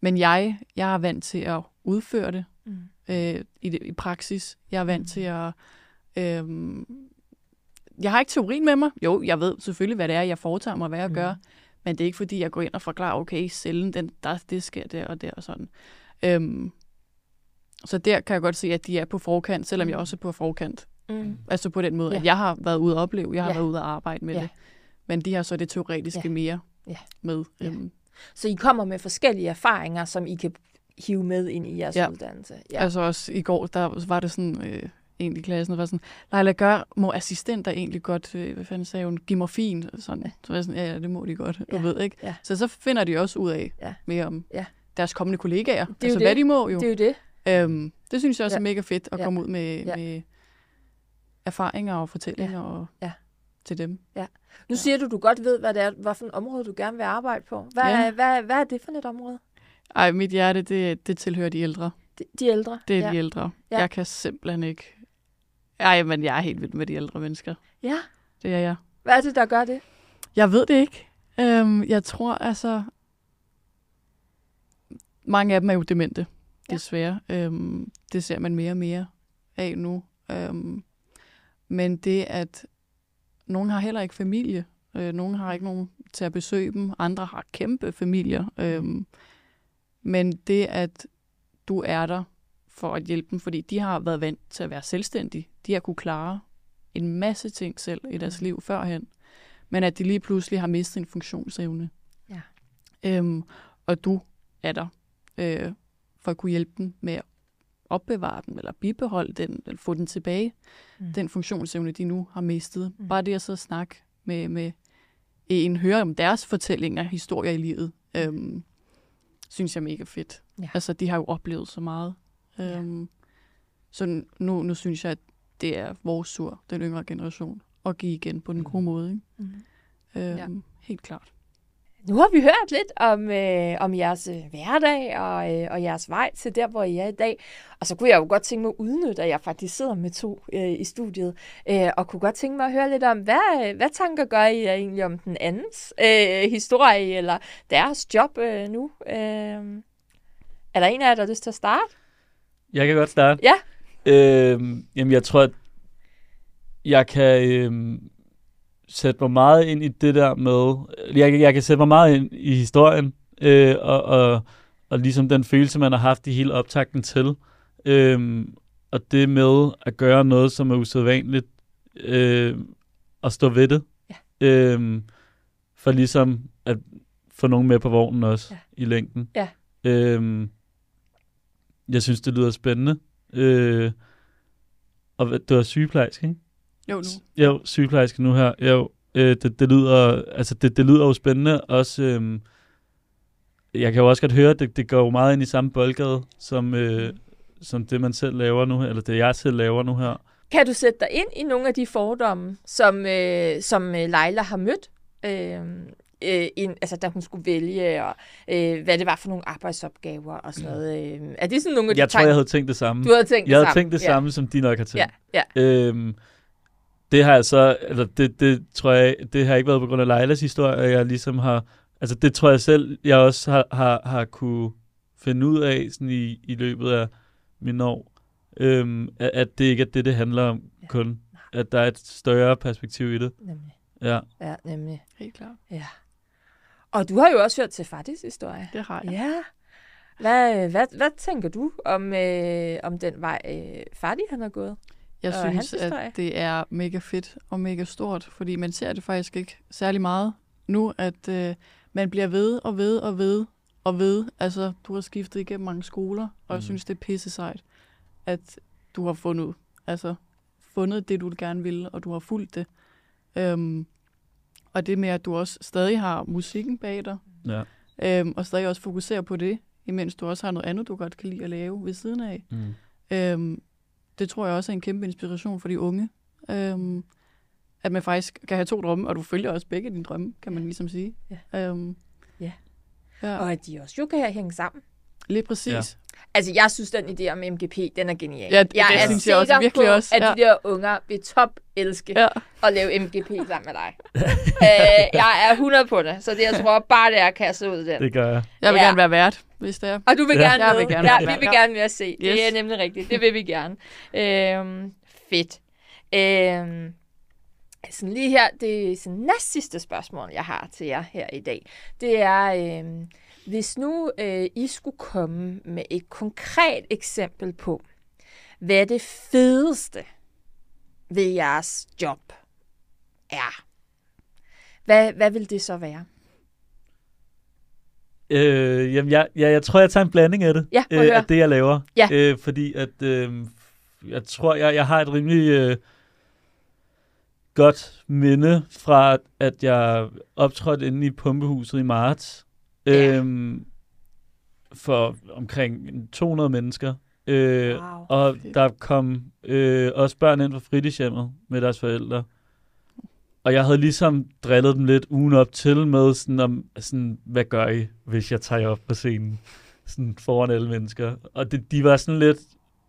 men jeg, jeg er vant til at udføre det, Mm. øh, i, det i praksis. Jeg er vant Mm. til at... Øh, jeg har ikke teorien med mig. Jo, jeg ved selvfølgelig, hvad det er, jeg foretager mig, hvad jeg Mm. gør. Men det er ikke, fordi jeg går ind og forklarer, okay, cellen, den, der, det sker der og der og sådan. Øhm, så der kan jeg godt se, at de er på forkant, selvom jeg også er på forkant. Mm. Altså på den måde, Ja. at jeg har været ude at opleve, jeg har Ja. været ude at arbejde med Ja. det. Men de har så det teoretiske Ja. mere Ja. med. Ja. Øhm, Så I kommer med forskellige erfaringer, som I kan hive med ind i jeres Ja. uddannelse. Ja. Altså også i går, der var det sådan, øh, en i klassen, var sådan, Leila, gør, må assistenter egentlig godt, øh, hvad fanden sagde hun, give morfin? Sådan. Ja. Så var jeg sådan, ja, ja, det må de godt, du Ja. ved, ikke? Ja. Så så finder de også ud af Ja. mere om Ja. deres kommende kollegaer. jo altså, det. hvad de må jo. Det er jo det. Øhm, det synes jeg også Ja. er mega fedt at Ja. komme ud med, Ja. med erfaringer og fortællinger og, Ja. til dem. Nu Ja. siger du, du godt ved, hvad det er, hvad for et område, du gerne vil arbejde på. Hvad, Ja. ja. hvad, hvad er det for et område? Ej, mit hjerte, det, det tilhører de ældre. De, de ældre? Det er ja. de ældre. Ja. Jeg kan simpelthen ikke... Ej, men jeg er helt vild med de ældre mennesker. Ja. Det er jeg. Hvad er det, der gør det? Jeg ved det ikke. Øhm, jeg tror altså... Mange af dem er jo demente, Ja. desværre. Øhm, det ser man mere og mere af nu. Øhm, Men det, at nogen har heller ikke familie, øh, nogen har ikke nogen til at besøge dem, andre har kæmpe familier. Øh, men det, at du er der for at hjælpe dem, fordi de har været vant til at være selvstændige. De har kunne klare en masse ting selv i deres liv førhen, men at de lige pludselig har mistet en funktionsevne. Ja. Øhm, og du er der øh, for at kunne hjælpe dem med at opbevare den, eller bibeholde den, eller få den tilbage, Mm. den funktionsevne, de nu har mistet. Mm. Bare det at så snakke med, med en, høre om deres fortællinger, historier i livet, øhm, synes jeg er mega fedt. Ja. Altså, de har jo oplevet så meget. Ja. Øhm, så nu, nu synes jeg, at det er vores tur, den yngre generation, at give igen på den gode måde. Ikke? Mm. Øhm, Ja. Helt klart. Nu har vi hørt lidt om, øh, om jeres øh, hverdag og, øh, og jeres vej til der, hvor I er i dag. Og så kunne jeg jo godt tænke mig at udnytte, at jeg faktisk sidder med to øh, i studiet, øh, og kunne godt tænke mig at høre lidt om, hvad, hvad tanker gør I egentlig om den andens øh, historie, eller deres job øh, nu? Øh, er der en af jer, der har lyst til at starte? Jeg kan godt starte. Ja. Øhm, jamen, jeg tror, at jeg kan øhm, sætte mig meget ind i det der med... Jeg, kan- jeg kan sætte mig meget ind i historien, øh, og, og, og ligesom den følelse, man har haft i hele optakten til. Øhm, og det med at gøre noget, som er usædvanligt, øh, og stå ved det. Ja. Øhm, for ligesom at få nogen med på vognen også Ja. i længden. Ja. Øhm, jeg synes, det lyder spændende. Øh, og det var sygeplejerske, ikke? Jo, nu. Jo, sygeplejerske nu her. Jo, øh, det, det, lyder, altså det, det lyder jo spændende. Også, øhm, jeg kan jo også godt høre, at det, det går jo meget ind i samme boldgade, som, øh, som det, man selv laver nu her, eller det, jeg selv laver nu her. Kan du sætte dig ind i nogle af de fordomme, som, øh, som øh, Leila har mødt, øh, øh, ind, altså da hun skulle vælge, og øh, hvad det var for nogle arbejdsopgaver og sådan noget? Øh, er det sådan nogle af de Jeg tror, jeg havde tænkt det samme. du havde tænkt Jeg det havde samme? tænkt det ja. samme, som de nok har tænkt. Ja, ja. Øhm, det har jeg så, eller det, det tror jeg, det har ikke været på grund af Leilas historie, at jeg ligesom har, altså det tror jeg selv, jeg også har, har, har kunne finde ud af sådan i, i løbet af mine år, øhm, at, at det ikke er det, det handler om Ja. kun. At der er et større perspektiv i det. Nemlig. Ja. Ja, nemlig. Helt klart. Ja. Og du har jo også hørt til Fadis historie. Det har jeg. Ja. Hvad, hvad, hvad tænker du om, øh, om den vej, øh, Fadi han har gået? Jeg Og synes, at det er mega fedt og mega stort, fordi man ser det faktisk ikke særlig meget nu, at øh, man bliver ved og ved og ved og ved. Altså, du har skiftet igennem mange skoler, og jeg Mm. synes, det er pisse sejt, at du har fundet, altså, fundet det, du gerne vil, og du har fulgt det. Øhm, og det med, at du også stadig har musikken bag dig, ja. øhm, og stadig også fokuserer på det, imens du også har noget andet, du godt kan lide at lave ved siden af. Mm. Øhm, det tror jeg også er en kæmpe inspiration for de unge. Øhm, at man faktisk kan have to drømme, og du følger også begge dine drømme, kan man ligesom sige. Ja. Øhm, Ja. ja. Og at de også jo kan hænge sammen. Lige præcis. Ja. Altså, jeg synes, den idé om MGP, den er genial. Ja, det- jeg det er synes jeg også virkelig på, også, at ja. de der unger vil top elske Ja. at lave MGP sammen med dig. (laughs) øh, jeg er 100 på det, så det, jeg tror bare, det er at kaste ud den. Det gør jeg. Jeg vil Ja. gerne være vært, hvis det er. Og du vil Ja. gerne Jeg med. vil gerne ja, være vi vil gerne med at se. Det er Yes. nemlig rigtigt. Det vil vi gerne. Øhm, fedt. Øhm, sådan lige her, det er sådan næst sidste spørgsmål, jeg har til jer her i dag. Det er, øhm, hvis nu øh, I skulle komme med et konkret eksempel på, hvad det fedeste ved jeres job er. Hvad, hvad vil det så være? Øh, jamen, jeg, jeg, jeg tror, jeg tager en blanding af det. Ja, øh, af det, jeg laver. Ja. Øh, fordi at, øh, jeg tror, jeg, jeg har et rimelig øh, godt minde fra, at jeg optrådte inde i pumpehuset i marts. Ja. Øh, for omkring 200 mennesker. Øh, Wow. og Fedt. der kom øh, også børn ind fra fritidshjemmet med deres forældre. Og jeg havde ligesom drillet dem lidt ugen op til med sådan, om, sådan hvad gør I, hvis jeg tager jer op på scenen? Sådan foran alle mennesker. Og det, de var sådan lidt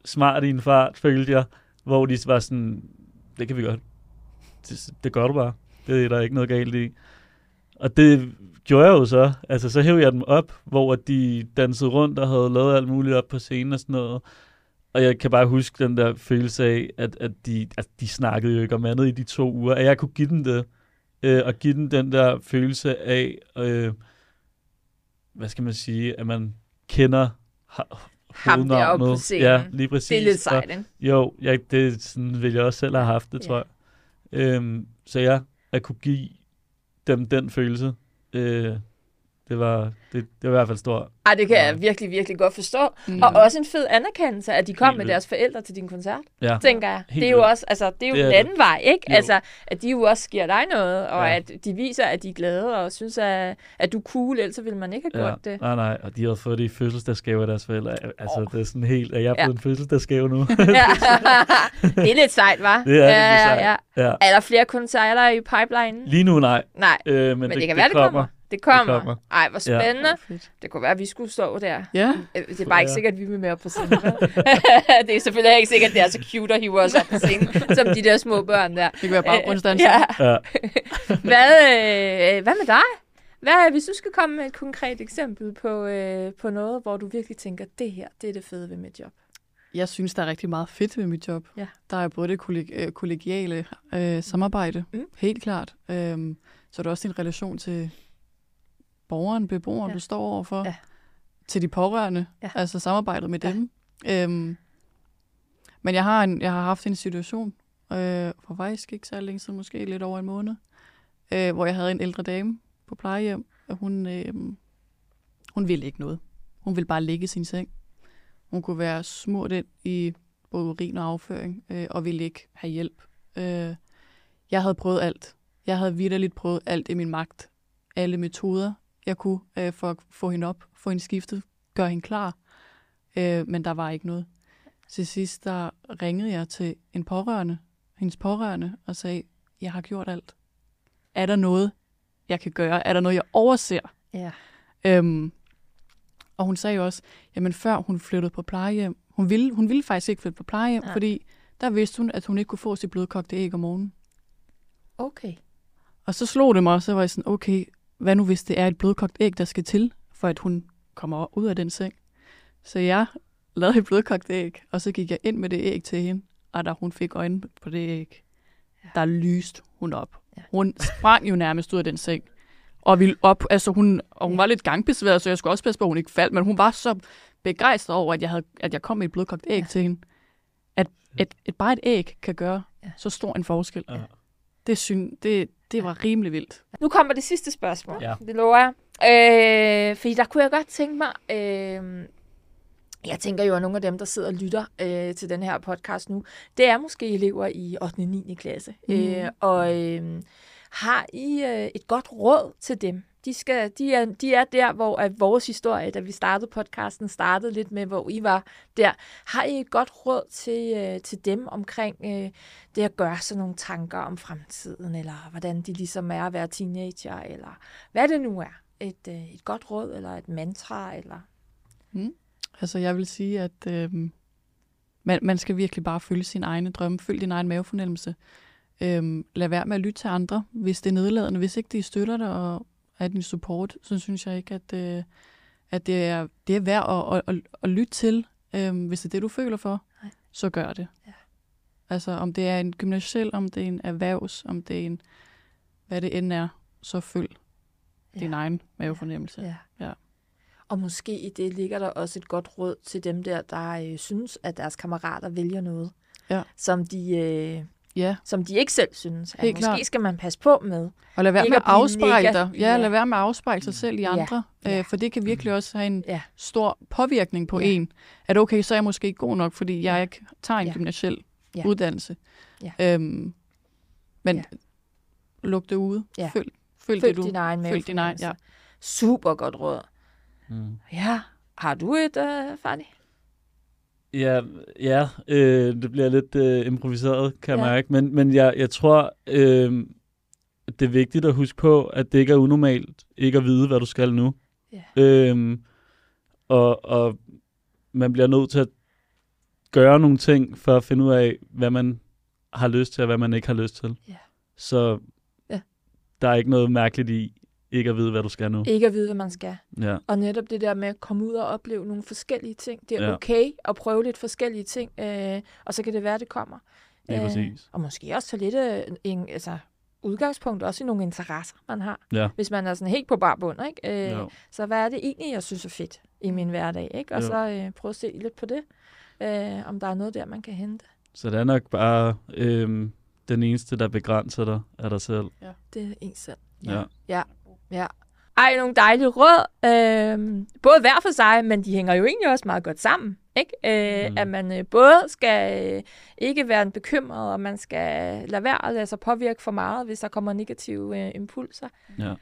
smart i en fart, følte jeg. Hvor de var sådan, det kan vi godt. Det, det gør du bare. Det er der ikke noget galt i. Og det gjorde jeg jo så. Altså, så hævde jeg dem op, hvor de dansede rundt og havde lavet alt muligt op på scenen og sådan noget. og jeg kan bare huske den der følelse af, at, at de, at de snakkede jo ikke om andet i de to uger, at jeg kunne give dem det, øh, og give dem den der følelse af, øh, hvad skal man sige, at man kender ha- Ham deroppe på scenen. Ja, lige præcis. Det er lidt sejt, ikke? jo, jeg, det sådan vil jeg også selv have haft det, Ja. tror jeg. Øhm, så ja, at kunne give dem den følelse, øh, det, var, det, det var i hvert fald stort. Ej, det kan Ja. jeg virkelig, virkelig godt forstå. Mm. Og også en fed anerkendelse, at de kom Helt med vildt. deres forældre til din koncert, Ja, tænker jeg. Helt det er jo også, altså, det er jo Det er den det. anden vej, ikke? Jo. Altså, at de jo også giver dig noget, og Ja. at de viser, at de er glade, og synes, at, at du er cool, ellers ville man ikke have ja. gjort det. Nej, nej, og de havde fået det i fødselsdagsgave af deres forældre. Altså, Åh. det er sådan helt, at jeg er Ja. blevet en fødselsdagsgave nu. (laughs) ja. det er lidt sejt, var? Det er ja, lidt sejt. Ja, ja. ja. Er der flere koncerter i pipeline? Lige nu nej, Nej, øh, men, men, det, det, kan være, det kommer. Det kommer. kommer. Ej, hvor spændende. Ja. Det kunne være, at vi skulle stå der. Ja, Øh, Det er bare ikke Ja. sikkert, at vi vil med op på scenen. (laughs) det er selvfølgelig ikke sikkert, at det er så cute at hive os op på scenen, som de der små børn der. det kan være baggrundsdanser. Ja. Ja. (laughs) Hvad, øh, hvad med dig? Hvad, hvis du skal komme med et konkret eksempel på, øh, på noget, hvor du virkelig tænker, det her, det er det fede ved mit job. Jeg synes, der er rigtig meget fedt ved mit job. Ja. Der er både det kolleg- øh, kollegiale øh, samarbejde, Mm. helt klart. Øhm, så er der også din relation til borgeren, beboeren, Ja. du står overfor. Ja. Til de pårørende, Ja. altså samarbejdet med Ja. dem. Øhm, men jeg har, en, jeg har haft en situation, øh, for faktisk ikke så længe siden, måske lidt over en måned, øh, hvor jeg havde en ældre dame på plejehjem, og hun, øh, hun ville ikke noget. Hun ville bare ligge i sin seng. Hun kunne være smurt ind i både urin og afføring, øh, og ville ikke have hjælp. Øh, jeg havde prøvet alt. Jeg havde vidderligt prøvet alt i min magt. Alle metoder, jeg kunne, øh, for at få hende op, få hende skiftet, gøre hende klar. Øh, men der var ikke noget. Til sidst, der ringede jeg til en pårørende, hendes pårørende, og sagde, jeg har gjort alt. Er der noget, jeg kan gøre? Er der noget, jeg overser? Ja. Øhm, og hun sagde jo også, jamen før hun flyttede på plejehjem, hun ville, hun ville faktisk ikke flytte på plejehjem, Ja. fordi der vidste hun, at hun ikke kunne få sit blødkogte æg om morgenen. Okay. Og så slog det mig, og så var jeg sådan, okay, hvad nu hvis det er et blødkogt æg, der skal til, for at hun kommer ud af den seng? Så jeg lavede et blødkogt æg, og så gik jeg ind med det æg til hende, og da hun fik øjnene på det æg, Ja. der lyste hun op. Ja. Hun sprang jo nærmest ud af den seng, og ville op, altså hun, og hun Ja. var lidt gangbesværet, så jeg skulle også passe på, at hun ikke faldt, men hun var så begejstret over, at jeg, havde, at jeg kom med et blødkogt æg Ja. ja. til hende, at et, et, bare et æg kan gøre Ja. så stor en forskel. Ja. Det, syn, det, det var rimelig vildt. Nu kommer det sidste spørgsmål. Ja. Det lover jeg. Øh, fordi der kunne jeg godt tænke mig... Øh, jeg tænker jo, at nogle af dem, der sidder og lytter øh, til den her podcast nu, det er måske elever i 8. og 9. klasse. Mm. Øh, og øh, har I øh, et godt råd til dem? De, skal, de, er, de er der, hvor at vores historie, da vi startede podcasten, startede lidt med, hvor I var der. Har I et godt råd til, øh, til dem omkring øh, det at gøre sig nogle tanker om fremtiden, eller hvordan de ligesom er at være teenager, eller hvad det nu er? Et, øh, et godt råd, eller et mantra, eller... Mm. Altså, jeg vil sige, at øh, man, man skal virkelig bare følge sin egne drømme, følge din egen mavefornemmelse. Øhm, lad være med at lytte til andre, hvis det er nedladende. Hvis ikke de støtter dig og er din support, så synes jeg ikke, at, øh, at det, er, det er værd at, at, at, at lytte til. Øh, hvis det er det, du føler for, Nej. så gør det. Ja. Altså, om det er en gymnasiel, om det er en erhvervs, om det er en, hvad det end er, så følg Ja. din egen mavefornemmelse. Ja. Ja. Og måske i det ligger der også et godt råd til dem der, der øh, synes, at deres kammerater vælger noget, Ja. som, de, øh, ja. som de ikke selv synes. At Helt måske klart. skal man passe på med. Og lad være Ikke med at afspejle dig. Ja, lad være med at afspejle sig selv i andre. Ja. Øh, for det kan virkelig også have en Ja. stor påvirkning på Ja. en. At okay, så er jeg måske ikke god nok, fordi jeg ikke tager en Ja. gymnasiel Ja. uddannelse. Ja. Øhm, men Ja. luk det ude. Ja. Følg, følg, Følg det, du... din egen følg din egen, ja. Super godt råd. Mm. Ja. Har du et, øh, Fanny? Ja, ja øh, det bliver lidt øh, improviseret, kan jeg Ja. mærke. Men, men jeg, jeg tror, øh, det er vigtigt at huske på, at det ikke er unormalt ikke at vide, hvad du skal nu. Ja. Øh, og, og man bliver nødt til at gøre nogle ting, for at finde ud af, hvad man har lyst til, og hvad man ikke har lyst til. Ja. Så Ja. der er ikke noget mærkeligt i ikke at vide, hvad du skal nu. Ikke at vide, hvad man skal. Ja, Og netop det der med at komme ud og opleve nogle forskellige ting. Det er Ja. okay at prøve lidt forskellige ting, øh, og så kan det være, det kommer. lige Øh, præcis. Og måske også tage lidt øh, en, altså, udgangspunkt også i nogle interesser, man har. Ja. Hvis man er sådan helt på bar bund, ikke? Øh, Jo. Så hvad er det egentlig, jeg synes er fedt i min hverdag? Ikke? Og Jo. så øh, prøve at se lidt på det, øh, om der er noget der, man kan hente. Så det er nok bare øhm, den eneste, der begrænser dig, er dig selv. Det er en selv. Ja. Ja. ja. Ej, nogle dejlige råd. Øh, både hver for sig, men de hænger jo egentlig også meget godt sammen. Ikke? Øh, Mm. At man øh, både skal øh, ikke være en bekymret, og man skal lade være at lade sig påvirke for meget, hvis der kommer negative øh, impulser. Ja.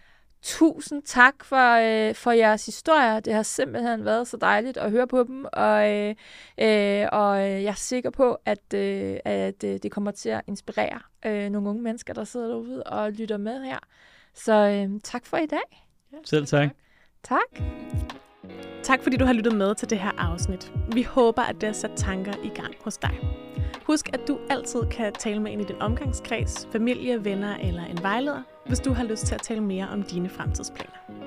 Tusind tak for, øh, for jeres historier. Det har simpelthen været så dejligt at høre på dem, og, øh, øh, og jeg er sikker på, at, øh, at øh, det kommer til at inspirere øh, nogle unge mennesker, der sidder derude og lytter med her. Så øh, tak for i dag. Selv tak. Tak. Tak fordi du har lyttet med til det her afsnit. Vi håber, at det har sat tanker i gang hos dig. Husk, at du altid kan tale med en i din omgangskreds, familie, venner eller en vejleder, hvis du har lyst til at tale mere om dine fremtidsplaner.